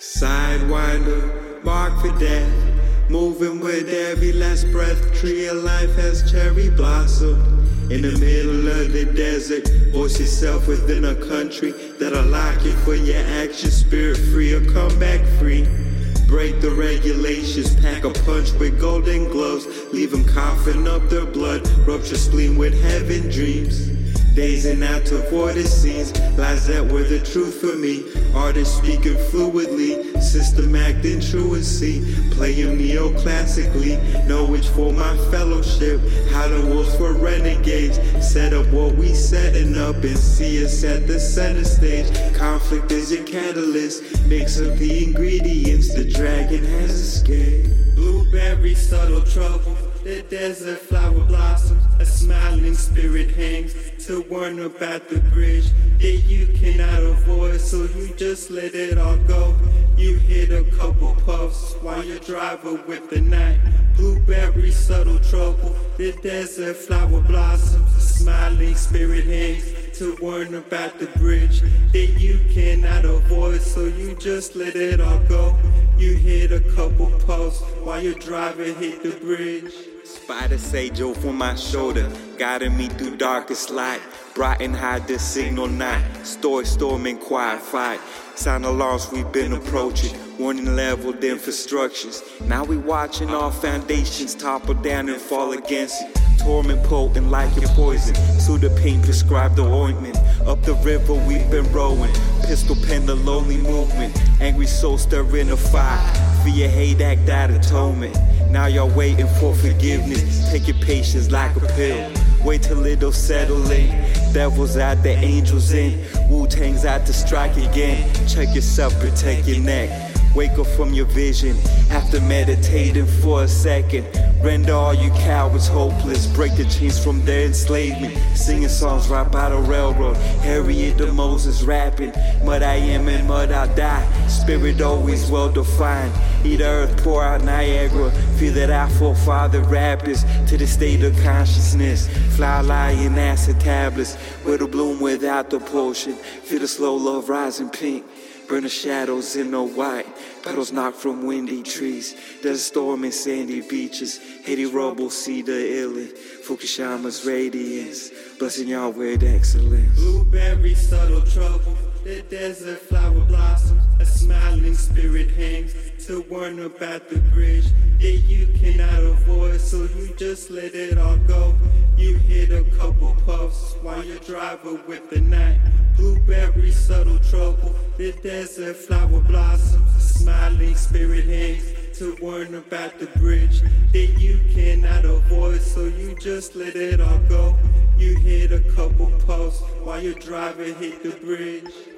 Sidewinder, mark for death. Moving with every last breath. Tree of life has cherry blossomed. In the middle of the desert, voice yourself within a country that'll lock you for your actions. Spirit free or come back free. Break the regulations, pack a punch with golden gloves. Leave them coughing up their blood. Rupture spleen with heaven dreams. Dazing out to voided scenes, lies that were the truth for me. Artists speaking fluidly, system acting truancy. Playing neoclassically, knowledge for my fellowship. How the wolves for renegades, set up what we setting up and see us at the center stage. Conflict is your catalyst, mix up the ingredients. The dragon has escaped. Blueberry subtle trouble. The desert flower blossoms, a smiling spirit hangs to warn about the bridge that you cannot avoid, so you just let it all go. You hit a couple puffs while your driver with the night. Blueberry subtle trouble, the desert flower blossoms, a smiling spirit hangs to warn about the bridge that you cannot avoid, so you just let it all go. You hit a couple puffs while your driver hit the bridge. Spider sage over my shoulder, guiding me through darkest light. Bright and hide the signal night. Story storming, quiet fight. Sound alarms we've been approaching. Warning leveled infrastructures. Now we watching our foundations topple down and fall against it. Torment potent like your poison. Sue the pain, prescribe the ointment. Up the river we've been rowing. Pistol pen the lonely movement. Angry soul stirring a fire. Your hate act that atonement. Now y'all waiting for forgiveness. Take your patience like a pill. Wait till it'll settle in. Devils out, the angels in. Wu Tang's out to strike again. Check yourself, protect your neck. Wake up from your vision after meditating for a second. Render all you cowards hopeless. Break the chains from their enslavement. Singing songs right by the railroad. Harriet the Moses rapping. Mud I am and mud I die. Spirit always well defined. Eat earth, pour out Niagara. Feel that I forefather rappers to the state of consciousness. Fly lying acid tablets. With a bloom without the potion. Feel the slow love rising pink. Burn the shadows in the white. Petals knocked from windy trees. There's storm in sandy beaches. Haiti rubble, see the illin. Fukushima's radiance. Blessing y'all with excellence. Blueberry subtle trouble. The desert flower blossoms. A smiling spirit hangs to warn about the bridge that you cannot avoid. So you just let it all go. You hit a couple puffs while you're driving with the night. Blueberry subtle trouble. The desert flower blossoms. Smiling spirit hangs to warn about the bridge that you cannot avoid. So you just let it all go. You hit a couple puffs while your driver hit the bridge.